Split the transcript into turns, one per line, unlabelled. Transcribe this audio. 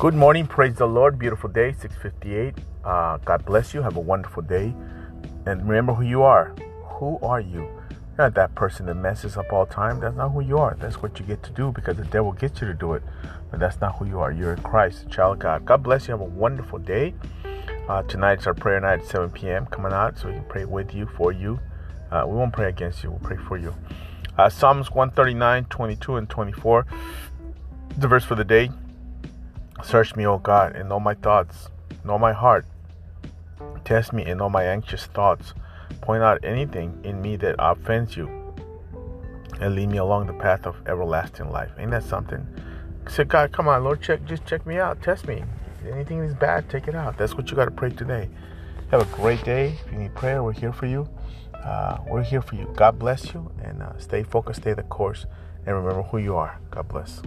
Good morning, praise the Lord. Beautiful day, 658. Uh, God bless you. Have a wonderful day. And remember who you are. Who are you? You're not that person that messes up all time. That's not who you are. That's what you get to do because the devil gets you to do it. But that's not who you are. You're in Christ, a child of God. God bless you. Have a wonderful day. Uh, tonight's our prayer night at 7 p.m. coming out so we can pray with you, for you. Uh, we won't pray against you, we'll pray for you. Uh, Psalms 139, 22, and 24. The verse for the day Search me, O God, and know my thoughts, know my heart. Test me and know my anxious thoughts. Point out anything in me that offends you, and lead me along the path of everlasting life. Ain't that something? Say, God, come on, Lord, check, just check me out, test me. Anything is bad, take it out. That's what you got to pray today. Have a great day. If you need prayer, we're here for you. Uh, we're here for you. God bless you, and uh, stay focused, stay the course, and remember who you are. God bless.